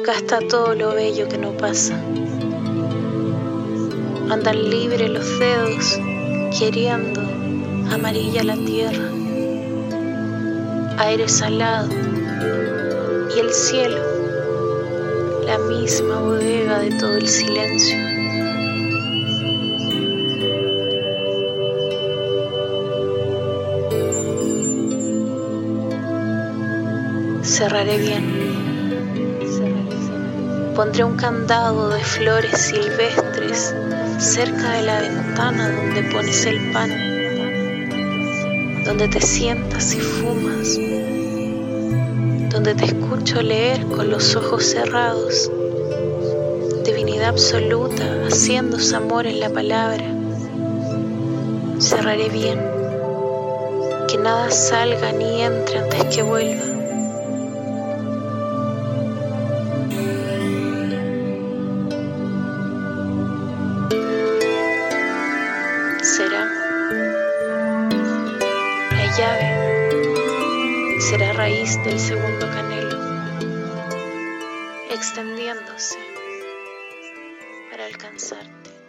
Acá está todo lo bello que no pasa. Andan libres los dedos, queriendo amarilla la tierra, aire salado y el cielo, la misma bodega de todo el silencio. Cerraré bien. Pondré un candado de flores silvestres cerca de la ventana donde pones el pan, donde te sientas y fumas, donde te escucho leer con los ojos cerrados, divinidad absoluta haciendo amor en la palabra. Cerraré bien, que nada salga ni entre antes que vuelva. La llave, será raíz del segundo canelo, extendiéndose para alcanzarte.